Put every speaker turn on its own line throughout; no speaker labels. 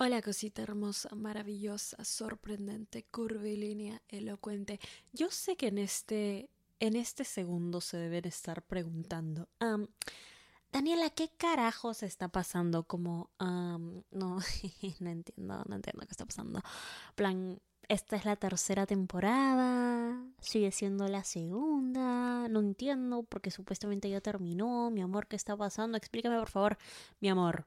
Hola cosita hermosa, maravillosa, sorprendente, curvilínea, elocuente. Yo sé que en este, en este segundo se deben estar preguntando, Daniela, ¿qué carajos está pasando? Como, no, no entiendo, no entiendo qué está pasando. Plan, esta es la tercera temporada, sigue siendo la segunda, no entiendo porque supuestamente ya terminó, mi amor, ¿qué está pasando? Explícame por favor, mi amor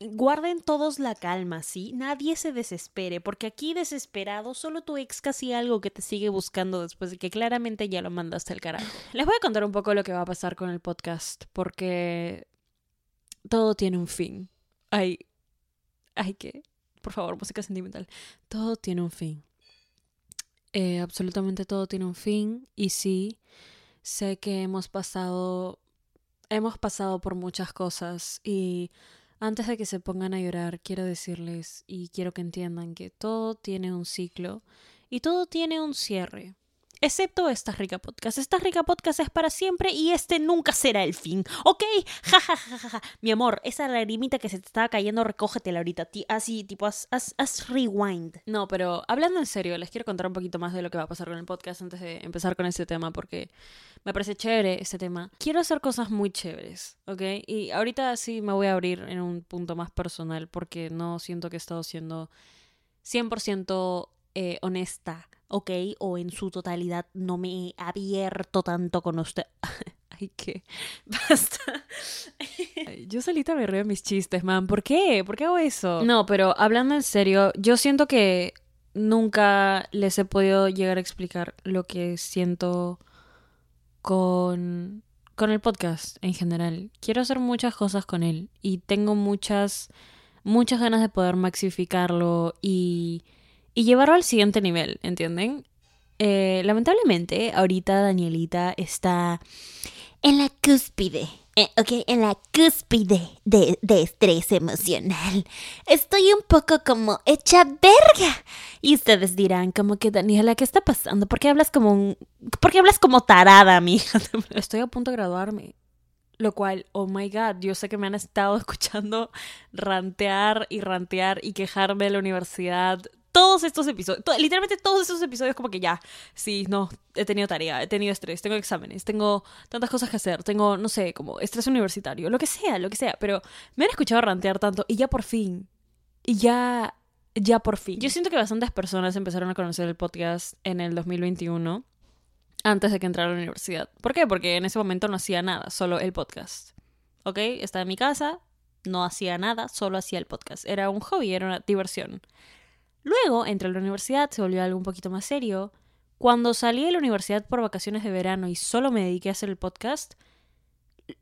guarden todos la calma, ¿sí? Nadie se desespere, porque aquí desesperado solo tu ex casi algo que te sigue buscando después de que claramente ya lo mandaste al carajo. Les voy a contar un poco lo que va a pasar con el podcast, porque todo tiene un fin. Ay, ay, que, por favor, música sentimental. Todo tiene un fin. Eh, absolutamente todo tiene un fin y sí, sé que hemos pasado, hemos pasado por muchas cosas y antes de que se pongan a llorar, quiero decirles y quiero que entiendan que todo tiene un ciclo y todo tiene un cierre. Excepto esta rica podcast. Esta rica podcast es para siempre y este nunca será el fin. ¿Ok? Ja, ja, ja, ja, ja. Mi amor, esa lagrimita que se te estaba cayendo, recógetela ahorita. Así, tipo, haz, haz, rewind. No, pero hablando en serio, les quiero contar un poquito más de lo que va a pasar con el podcast antes de empezar con este tema, porque me parece chévere este tema. Quiero hacer cosas muy chéveres, ¿ok? Y ahorita sí me voy a abrir en un punto más personal, porque no siento que he estado siendo 100% eh, honesta ¿ok? O en su totalidad no me he abierto tanto con usted. Ay, qué. Basta. yo solita me río de mis chistes, man. ¿Por qué? ¿Por qué hago eso? No, pero hablando en serio, yo siento que nunca les he podido llegar a explicar lo que siento con, con el podcast en general. Quiero hacer muchas cosas con él y tengo muchas, muchas ganas de poder maxificarlo y y llevarlo al siguiente nivel, ¿entienden? Eh, lamentablemente, ahorita Danielita está en la cúspide, eh, ok, en la cúspide de, de, estrés emocional. Estoy un poco como hecha verga. Y ustedes dirán, como que Daniela, ¿qué está pasando? ¿Por qué hablas como un... ¿Por qué hablas como tarada, mija? Estoy a punto de graduarme. Lo cual, oh my god, yo sé que me han estado escuchando rantear y rantear y quejarme de la universidad todos estos episodios, literalmente todos estos episodios como que ya, sí, no, he tenido tarea, he tenido estrés, tengo exámenes, tengo tantas cosas que hacer, tengo, no sé, como estrés universitario, lo que sea, lo que sea, pero me han escuchado rantear tanto y ya por fin, y ya, ya por fin. Yo siento que bastantes personas empezaron a conocer el podcast en el 2021 antes de que entrara a la universidad. ¿Por qué? Porque en ese momento no hacía nada, solo el podcast. ¿Ok? Estaba en mi casa, no hacía nada, solo hacía el podcast. Era un hobby, era una diversión. Luego entré a la universidad, se volvió algo un poquito más serio. Cuando salí de la universidad por vacaciones de verano y solo me dediqué a hacer el podcast,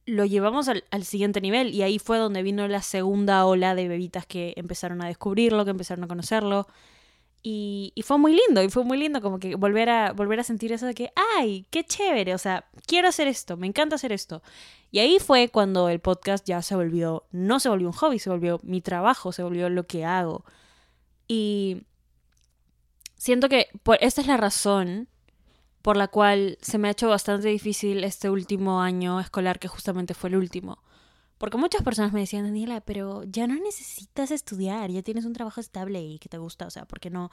lo llevamos al, siguiente nivel y ahí fue donde vino la segunda ola de bebitas que empezaron a descubrirlo, que empezaron a conocerlo. Y, y, fue muy lindo, y fue muy lindo como que volver a, volver a sentir eso de que, ay, qué chévere, o sea, quiero hacer esto, me encanta hacer esto. Y ahí fue cuando el podcast ya se volvió, no se volvió un hobby, se volvió mi trabajo, se volvió lo que hago. Y siento que por, esta es la razón por la cual se me ha hecho bastante difícil este último año escolar, que justamente fue el último. Porque muchas personas me decían, Daniela, pero ya no necesitas estudiar, ya tienes un trabajo estable y que te gusta, o sea, ¿por qué no?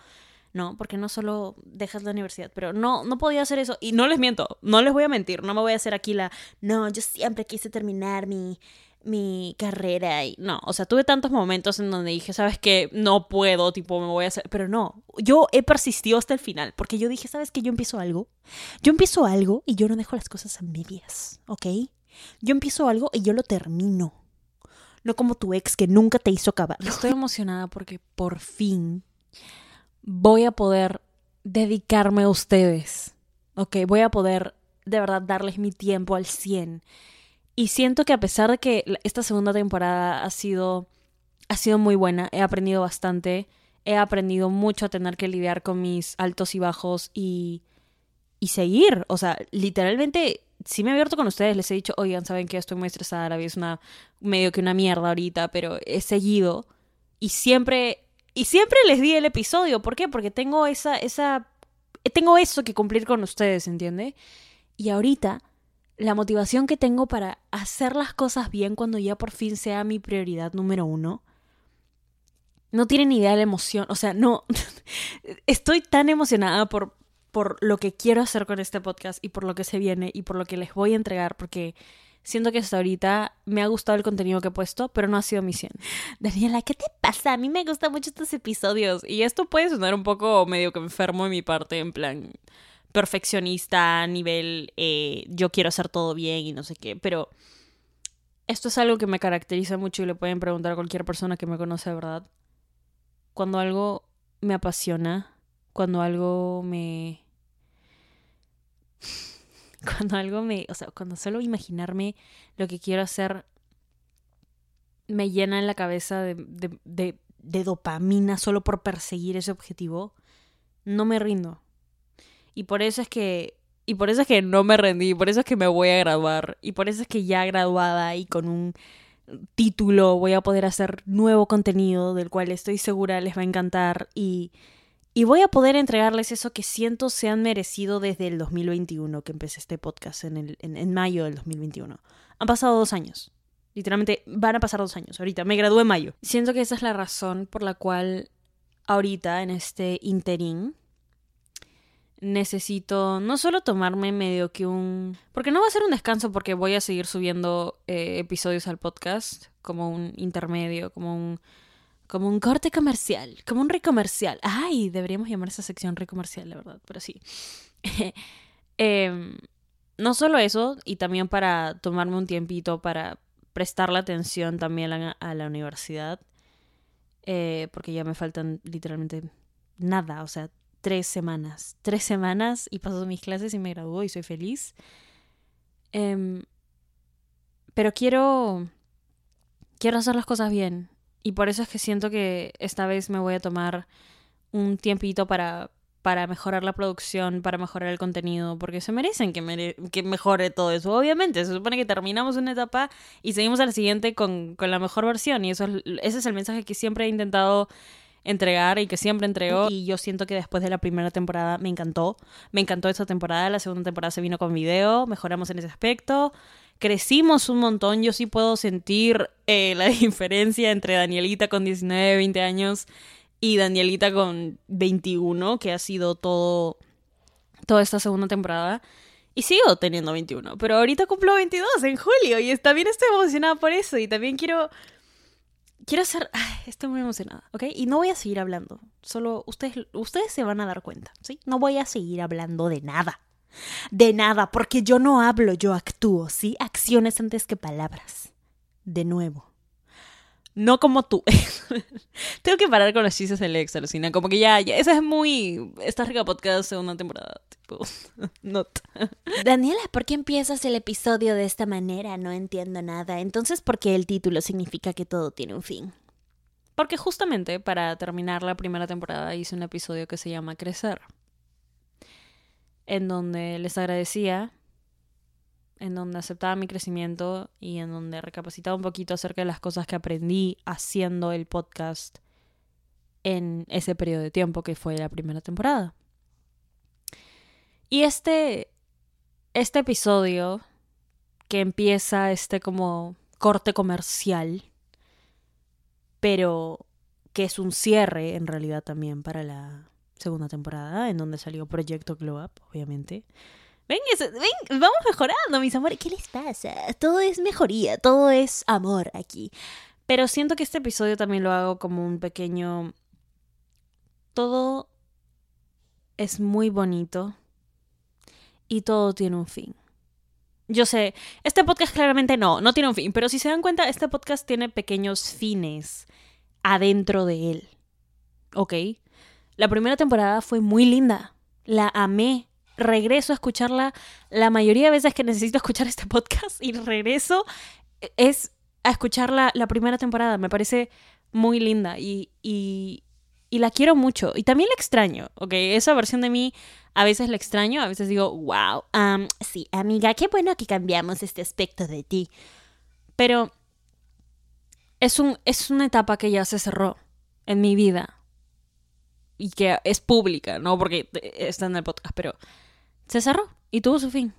No, porque no solo dejas la universidad, pero no, no podía hacer eso. Y no les miento, no les voy a mentir, no me voy a hacer aquí la, no, yo siempre quise terminar mi, mi carrera y no, o sea, tuve tantos momentos en donde dije, sabes que no puedo, tipo, me voy a hacer, pero no, yo he persistido hasta el final, porque yo dije, sabes que yo empiezo algo, yo empiezo algo y yo no dejo las cosas a medias, ¿ok? Yo empiezo algo y yo lo termino, no como tu ex que nunca te hizo acabar. Estoy emocionada porque por fin voy a poder dedicarme a ustedes, ¿ok? Voy a poder de verdad darles mi tiempo al 100 y siento que a pesar de que esta segunda temporada ha sido, ha sido muy buena, he aprendido bastante, he aprendido mucho a tener que lidiar con mis altos y bajos y, y seguir. O sea, literalmente, sí me he abierto con ustedes, les he dicho, oigan, saben que estoy muy estresada, la vida es una, medio que una mierda ahorita, pero he seguido y siempre, y siempre les di el episodio. ¿Por qué? Porque tengo esa, esa, tengo eso que cumplir con ustedes, ¿entiende? Y ahorita la motivación que tengo para hacer las cosas bien cuando ya por fin sea mi prioridad número uno, no tienen idea de la emoción. O sea, no. Estoy tan emocionada por, por lo que quiero hacer con este podcast y por lo que se viene y por lo que les voy a entregar, porque siento que hasta ahorita me ha gustado el contenido que he puesto, pero no ha sido misión. Daniela, ¿qué te pasa? A mí me gustan mucho estos episodios. Y esto puede sonar un poco medio que enfermo en mi parte, en plan perfeccionista, a nivel eh, yo quiero hacer todo bien y no sé qué, pero esto es algo que me caracteriza mucho y le pueden preguntar a cualquier persona que me conoce verdad. Cuando algo me apasiona, cuando algo me... Cuando algo me... O sea, cuando solo imaginarme lo que quiero hacer me llena en la cabeza de, de, de, de dopamina solo por perseguir ese objetivo, no me rindo. Y por eso es que y por eso es que no me rendí, por eso es que me voy a graduar y por eso es que ya graduada y con un título voy a poder hacer nuevo contenido del cual estoy segura les va a encantar y y voy a poder entregarles eso que siento se han merecido desde el 2021 que empecé este podcast en, el, en, en mayo del 2021. Han pasado dos años. Literalmente van a pasar dos años. Ahorita me gradué en mayo. Siento que esa es la razón por la cual ahorita en este interín necesito no solo tomarme medio que un... Porque no va a ser un descanso porque voy a seguir subiendo eh, episodios al podcast como un intermedio, como un... Como un corte comercial, como un recomercial. Ay, deberíamos llamar esa sección recomercial, la verdad, pero sí. eh, no solo eso, y también para tomarme un tiempito para prestar la atención también a, a la universidad, eh, porque ya me faltan literalmente nada, o sea, tres semanas. Tres semanas y paso mis clases y me graduó y soy feliz. Eh, pero quiero. Quiero hacer las cosas bien. Y por eso es que siento que esta vez me voy a tomar un tiempito para, para mejorar la producción, para mejorar el contenido, porque se merecen que, que mejore todo eso. Obviamente, se supone que terminamos una etapa y seguimos a la siguiente con, con la mejor versión. Y eso es, ese es el mensaje que siempre he intentado entregar y que siempre entregó. Y yo siento que después de la primera temporada me encantó. Me encantó esta temporada. La segunda temporada se vino con video. Mejoramos en ese aspecto. Crecimos un montón. Yo sí puedo sentir eh, la diferencia entre Danielita con 19, 20 años y Danielita con 21, que ha sido todo toda esta segunda temporada. Y sigo teniendo 21, pero ahorita cumplo 22 en julio y también estoy emocionada por eso y también quiero quiero hacer. estoy muy emocionada, ¿ok? Y no voy a seguir hablando. Solo ustedes, ustedes se van a dar cuenta, ¿sí? No voy a seguir hablando de nada. De nada, porque yo no hablo, yo actúo, ¿sí? Acciones antes que palabras. De nuevo. No como tú. Tengo que parar con los chistes del ex, alucina. Como que ya, ya. Esa es muy. Esta rica podcast segunda temporada. Tipo. Not.
Daniela, ¿por qué empiezas el episodio de esta manera? No entiendo nada. Entonces, ¿por qué el título significa que todo tiene un fin?
Porque justamente para terminar la primera temporada hice un episodio que se llama Crecer. En donde les agradecía en donde aceptaba mi crecimiento y en donde recapacitaba un poquito acerca de las cosas que aprendí haciendo el podcast en ese periodo de tiempo que fue la primera temporada. Y este, este episodio que empieza este como corte comercial, pero que es un cierre en realidad también para la segunda temporada, en donde salió Proyecto Glow Up, obviamente. Ven, ven, vamos mejorando, mis amores. ¿Qué les pasa? Todo es mejoría, todo es amor aquí. Pero siento que este episodio también lo hago como un pequeño... Todo es muy bonito y todo tiene un fin. Yo sé, este podcast claramente no, no tiene un fin, pero si se dan cuenta, este podcast tiene pequeños fines adentro de él. ¿Ok? La primera temporada fue muy linda. La amé regreso a escucharla la mayoría de veces que necesito escuchar este podcast y regreso es a escucharla la primera temporada. Me parece muy linda y, y, y, la quiero mucho. Y también la extraño, ¿ok? Esa versión de mí a veces la extraño, a veces digo, wow, um, sí, amiga, qué bueno que cambiamos este aspecto de ti. Pero es, un, es una etapa que ya se cerró en mi vida y que es pública, ¿no? Porque está en el podcast, pero se cerró y tuvo su fin.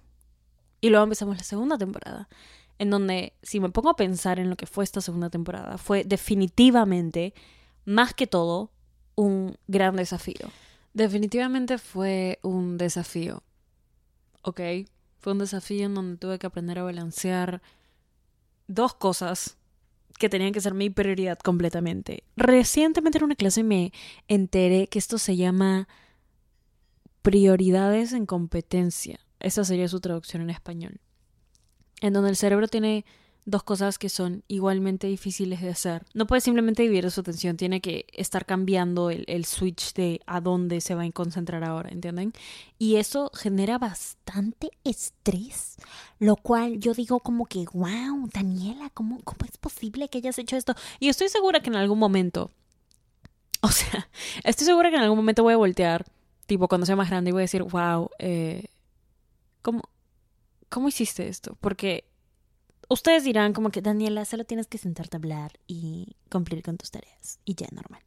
Y luego empezamos la segunda temporada, en donde, si me pongo a pensar en lo que fue esta segunda temporada, fue definitivamente
más que todo, un gran desafío.
Definitivamente fue un desafío. ¿Ok? Fue un desafío en donde tuve que aprender a balancear dos cosas que tenían que ser mi prioridad completamente. Recientemente en una clase me enteré que esto se llama prioridades en competencia. Esa sería su traducción en español. En donde el cerebro tiene dos cosas que son igualmente difíciles de hacer. No puede simplemente dividir su atención, tiene que estar cambiando el, switch de a dónde se va a concentrar ahora, ¿entienden? Y eso genera bastante estrés, lo cual yo digo como que, wow, Daniela, ¿cómo, cómo es posible que hayas hecho esto? Y estoy segura que en algún momento, o sea, estoy segura que en algún momento voy a voltear, tipo cuando sea más grande, y voy a decir, wow, eh, ¿cómo, ¿cómo hiciste esto? Porque Ustedes dirán como que, Daniela, solo tienes que sentarte a hablar y cumplir con tus tareas. Y ya, normal.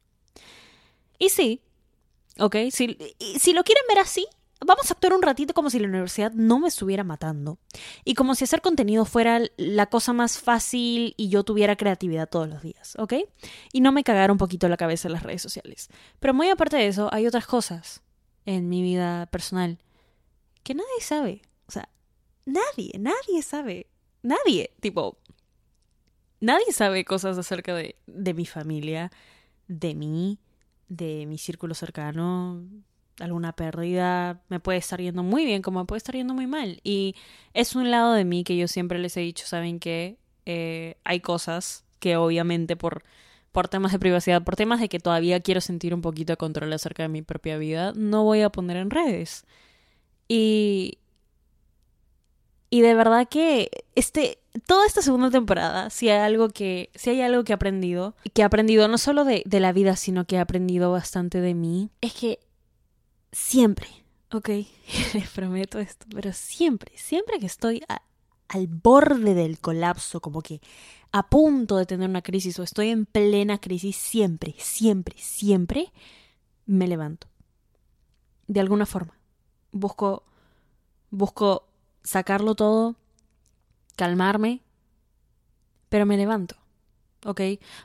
Y sí, ¿ok? Si, si lo quieren ver así, vamos a actuar un ratito como si la universidad no me estuviera matando. Y como si hacer contenido fuera la cosa más fácil y yo tuviera creatividad todos los días, ¿ok? Y no me cagara un poquito la cabeza en las redes sociales. Pero muy aparte de eso, hay otras cosas en mi vida personal que nadie sabe. O sea, nadie, nadie sabe nadie, tipo, nadie sabe cosas acerca de, de mi familia, de mí, de mi círculo cercano, alguna pérdida, me puede estar yendo muy bien como me puede estar yendo muy mal. Y es un lado de mí que yo siempre les he dicho, saben que eh, hay cosas que obviamente por, por temas de privacidad, por temas de que todavía quiero sentir un poquito de control acerca de mi propia vida, no voy a poner en redes. Y y de verdad que este, toda esta segunda temporada, si hay algo que, si hay algo que he aprendido, que he aprendido no solo de, de la vida, sino que he aprendido bastante de mí, es que siempre, ok, les prometo esto, pero siempre, siempre que estoy al borde del colapso, como que a punto de tener una crisis o estoy en plena crisis, siempre, siempre, siempre me levanto. De alguna forma. Busco, busco sacarlo todo, calmarme, pero me levanto. ¿Ok?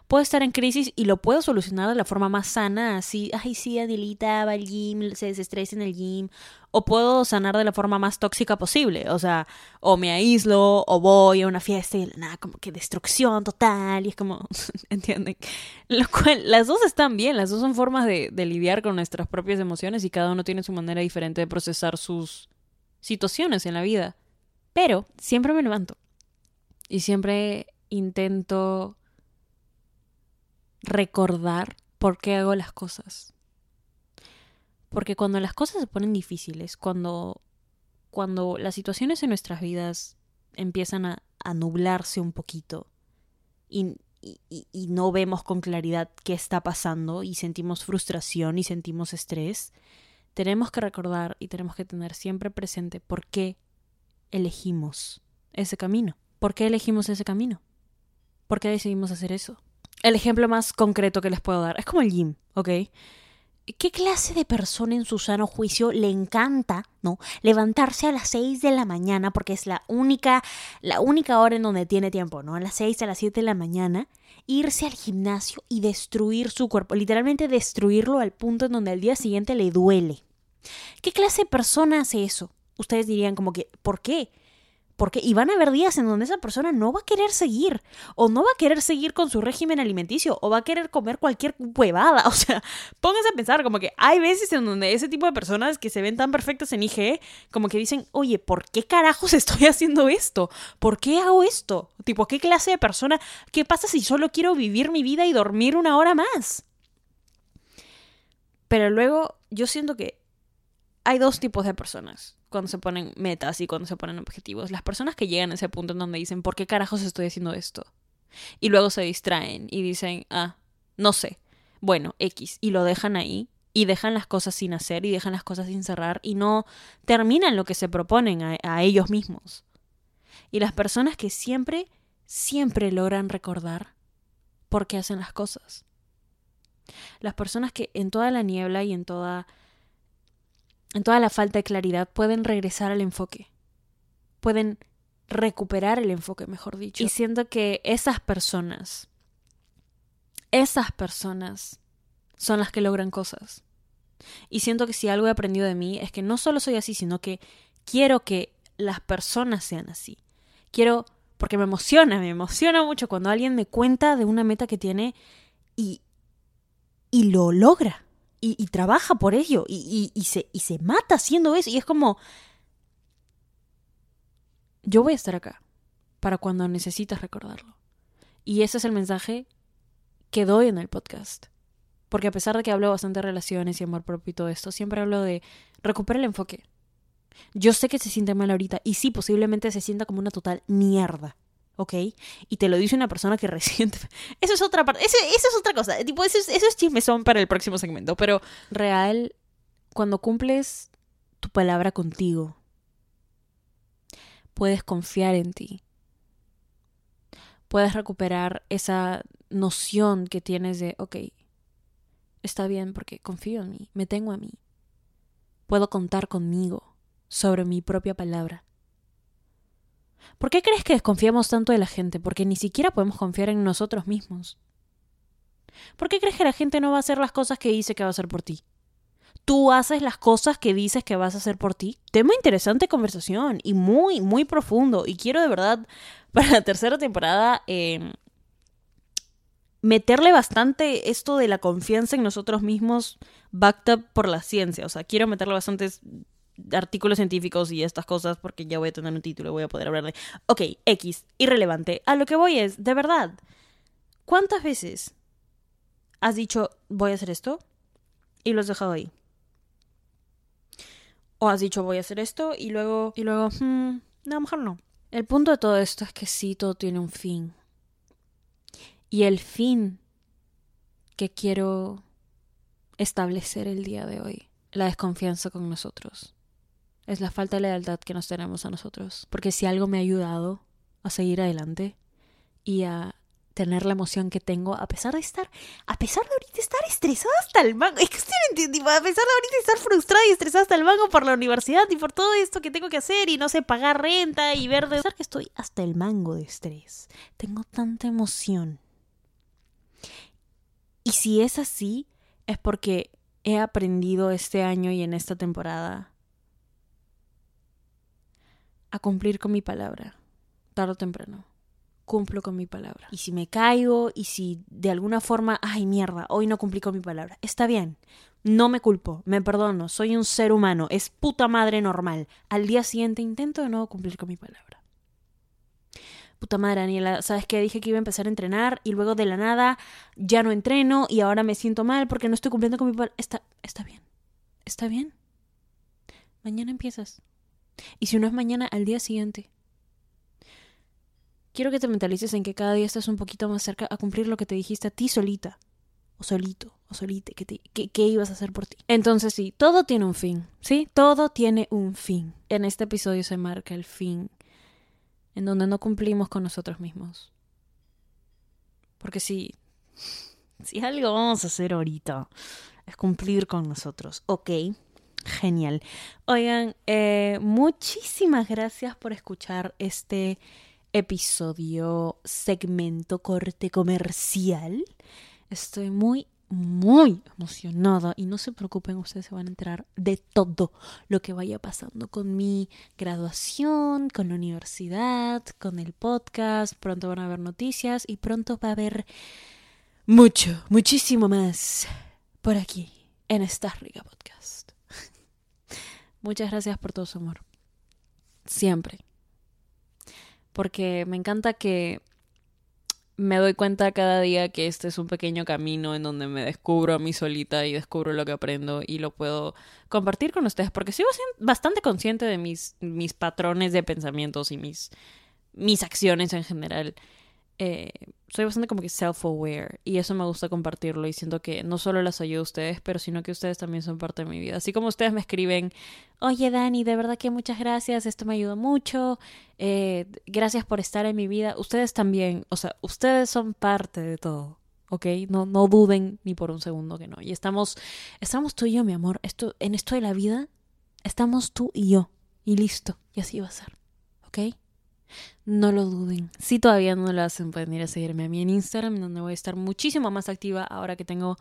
Puedo estar en crisis y lo puedo solucionar de la forma más sana, así, ay, sí, Adilita va al gym, se desestresa en el gym, o puedo sanar de la forma más tóxica posible, o sea, o me aíslo, o voy a una fiesta y nada, como que destrucción total, y es como, ¿entienden? Lo cual, las dos están bien, las dos son formas de, de lidiar con nuestras propias emociones y cada uno tiene su manera diferente de procesar sus situaciones en la vida. Pero siempre me levanto y siempre intento recordar por qué hago las cosas. Porque cuando las cosas se ponen difíciles, cuando, cuando las situaciones en nuestras vidas empiezan a, nublarse un poquito y, y, no vemos con claridad qué está pasando y sentimos frustración y sentimos estrés, tenemos que recordar y tenemos que tener siempre presente por qué elegimos ese camino. ¿Por qué elegimos ese camino? ¿Por qué decidimos hacer eso? El ejemplo más concreto que les puedo dar es como el gym, ¿ok? ¿Qué clase de persona en su sano juicio le encanta, ¿no? Levantarse a las 6 de la mañana porque es la única la única hora en donde tiene tiempo, ¿no? A las 6 a las 7 de la mañana irse al gimnasio y destruir su cuerpo, literalmente destruirlo al punto en donde al día siguiente le duele. ¿Qué clase de persona hace eso? Ustedes dirían como que, ¿por qué? Porque y van a haber días en donde esa persona no va a querer seguir, o no va a querer seguir con su régimen alimenticio, o va a querer comer cualquier huevada. O sea, pónganse a pensar, como que hay veces en donde ese tipo de personas que se ven tan perfectas en IGE, como que dicen, oye, ¿por qué carajos estoy haciendo esto? ¿Por qué hago esto? Tipo, ¿qué clase de persona? ¿Qué pasa si solo quiero vivir mi vida y dormir una hora más? Pero luego yo siento que hay dos tipos de personas cuando se ponen metas y cuando se ponen objetivos. Las personas que llegan a ese punto en donde dicen, ¿por qué carajos estoy haciendo esto? Y luego se distraen y dicen, ah, no sé, bueno, X, y lo dejan ahí y dejan las cosas sin hacer y dejan las cosas sin cerrar y no terminan lo que se proponen a, a ellos mismos. Y las personas que siempre, siempre logran recordar por qué hacen las cosas. Las personas que en toda la niebla y en toda en toda la falta de claridad, pueden regresar al enfoque. Pueden recuperar el enfoque, mejor dicho. Y siento que esas personas esas personas son las que logran cosas. Y siento que si algo he aprendido de mí es que no solo soy así, sino que quiero que las personas sean así. Quiero, porque me emociona, me emociona mucho cuando alguien me cuenta de una meta que tiene y, y lo logra. Y, trabaja por ello. Y, y, se, y se mata haciendo eso. Y es como, yo voy a estar acá para cuando necesitas recordarlo. Y ese es el mensaje que doy en el podcast. Porque a pesar de que hablo bastante de relaciones y amor propio y todo esto, siempre hablo de recupera el enfoque. Yo sé que se siente mal ahorita y sí, posiblemente se sienta como una total mierda. ¿Ok? Y te lo dice una persona que reciente. Eso es otra parte. Eso, es otra cosa. Tipo, eso es, eso para el próximo segmento. Pero real, cuando cumples tu palabra contigo, puedes confiar en ti. Puedes recuperar esa noción que tienes de, ok, está bien porque confío en mí, me tengo a mí. Puedo contar conmigo sobre mi propia palabra. ¿Por qué crees que desconfiamos tanto de la gente? Porque ni siquiera podemos confiar en nosotros mismos. ¿Por qué crees que la gente no va a hacer las cosas que dice que va a hacer por ti? tú haces las cosas que dices que vas a hacer por ti. Tema interesante conversación y muy, muy profundo. Y quiero de verdad, para la tercera temporada, em, meterle bastante esto de la confianza en nosotros mismos, backed up por la ciencia. O sea, quiero meterle bastantes artículos científicos y estas cosas porque ya voy a tener un título voy a poder hablar de... Ok, X, irrelevante. A lo que voy es, de verdad, ¿cuántas veces has dicho voy a hacer esto y lo has dejado ahí? O has dicho voy a hacer esto y luego, y luego, hmm, no, a lo mejor no. El punto de todo esto es que sí, todo tiene un fin. Y el fin que quiero establecer el día de hoy, la desconfianza con nosotros, es la falta de lealtad que nos tenemos a nosotros. Porque si algo me ha ayudado a seguir adelante y a tener la emoción que tengo a pesar de estar, a pesar de ahorita estar estresada hasta el mango. Es que estoy entendiendo, a pesar de ahorita estar frustrada y estresada hasta el mango por la universidad y por todo esto que tengo que hacer y no sé, pagar renta y ver de... A pesar que estoy hasta el mango de estrés. Tengo tanta emoción. Y si es así, es porque he aprendido este año y en esta temporada a cumplir con mi palabra, tarde o temprano cumplo con mi palabra. Y si me caigo y si de alguna forma, ay mierda, hoy no cumplí con mi palabra, está bien. No me culpo, me perdono, soy un ser humano, es puta madre normal. Al día siguiente intento de nuevo cumplir con mi palabra. Puta madre, Daniela, ¿sabes qué? Dije que iba a empezar a entrenar y luego de la nada ya no entreno y ahora me siento mal porque no estoy cumpliendo con mi palabra. Está, está bien, está bien. Mañana empiezas. Y si no es mañana, al día siguiente quiero que te mentalices en que cada día estás un poquito más cerca a cumplir lo que te dijiste a ti solita, o solito, o solite, que, te, que, ibas a hacer por ti. Entonces sí, todo tiene un fin, ¿sí? Todo tiene un fin. En este episodio se marca el fin, en donde no cumplimos con nosotros mismos. Porque si, si algo vamos a hacer ahorita es cumplir con nosotros, ¿ok? Genial. Oigan, eh, muchísimas gracias por escuchar este episodio, segmento, corte comercial. Estoy muy, muy emocionada y no se preocupen, ustedes se van a enterar de todo lo que vaya pasando con mi graduación, con la universidad, con el podcast. Pronto van a haber noticias y pronto va a haber mucho, muchísimo más por aquí en esta riga podcast. Muchas gracias por todo su amor. Siempre porque me encanta que me doy cuenta cada día que este es un pequeño camino en donde me descubro a mí solita y descubro lo que aprendo y lo puedo compartir con ustedes porque siendo bastante consciente de mis, mis patrones de pensamientos y mis, mis acciones en general. Eh, soy bastante como que self-aware y eso me gusta compartirlo y siento que no solo las ayudo a ustedes, pero sino que ustedes también son parte de mi vida. Así como ustedes me escriben, oye Dani, de verdad que muchas gracias, esto me ayudó mucho, eh, gracias por estar en mi vida, ustedes también, o sea, ustedes son parte de todo. ¿ok? No, no duden ni por un segundo que no. Y estamos, estamos tú y yo, mi amor. Esto, en esto de la vida, estamos tú y yo. Y listo. Y así va a ser. ¿Ok? No lo duden. Si todavía no lo hacen, pueden ir a seguirme a mí en Instagram, donde voy a estar muchísimo más activa ahora que tengo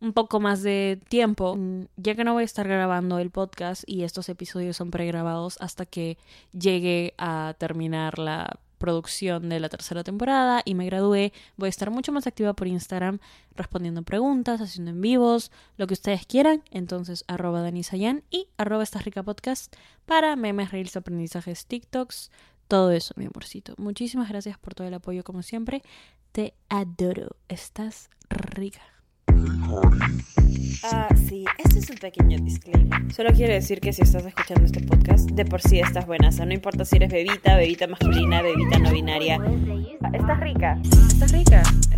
un poco más de tiempo, mm, ya que no voy a estar grabando el podcast y estos episodios son pregrabados hasta que llegue a terminar la producción de la tercera temporada y me gradué, voy a estar mucho más activa por Instagram respondiendo preguntas, haciendo en vivos, lo que ustedes quieran. Entonces, arroba Danisayan y arroba esta rica podcast para memes, reels, aprendizajes, TikToks, todo eso, mi amorcito. Muchísimas gracias por todo el apoyo, como siempre. Te adoro. Estás rica.
Ah, sí, este es un pequeño disclaimer. Solo quiero decir que si estás escuchando este podcast, de por sí estás buena. O sea, no importa si eres bebita, bebita masculina, bebita no binaria. Estás rica. Estás rica. Estás rica.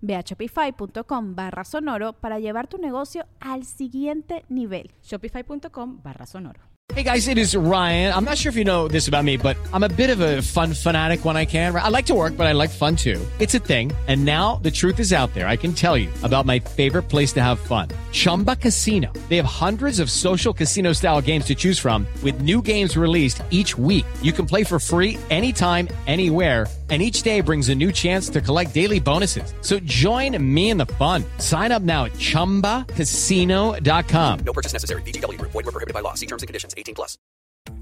Ve a shopify.com barra sonoro para llevar tu negocio al siguiente nivel.
Shopify.com barra sonoro.
Hey guys, it is Ryan. I'm not sure if you know this about me, but I'm a bit of a fun fanatic when I can. I like to work, but I like fun too. It's a thing. And now the truth is out there. I can tell you about my favorite place to have fun. Chumba Casino. They have hundreds of social casino style games to choose from with new games released each week. You can play for free anytime, anywhere and each day brings a new chance to collect daily bonuses. So join me in the fun. Sign up now at ChumbaCasino.com.
No purchase necessary. BGW. Void were prohibited by law. See terms and conditions. 18 plus.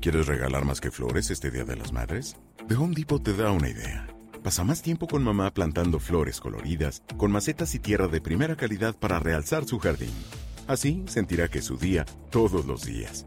¿Quieres regalar más que flores este Día de las Madres? The Home Depot te da una idea. Pasa más tiempo con mamá plantando flores coloridas, con macetas y tierra de primera calidad para realzar su jardín. Así sentirá que es su día todos los días.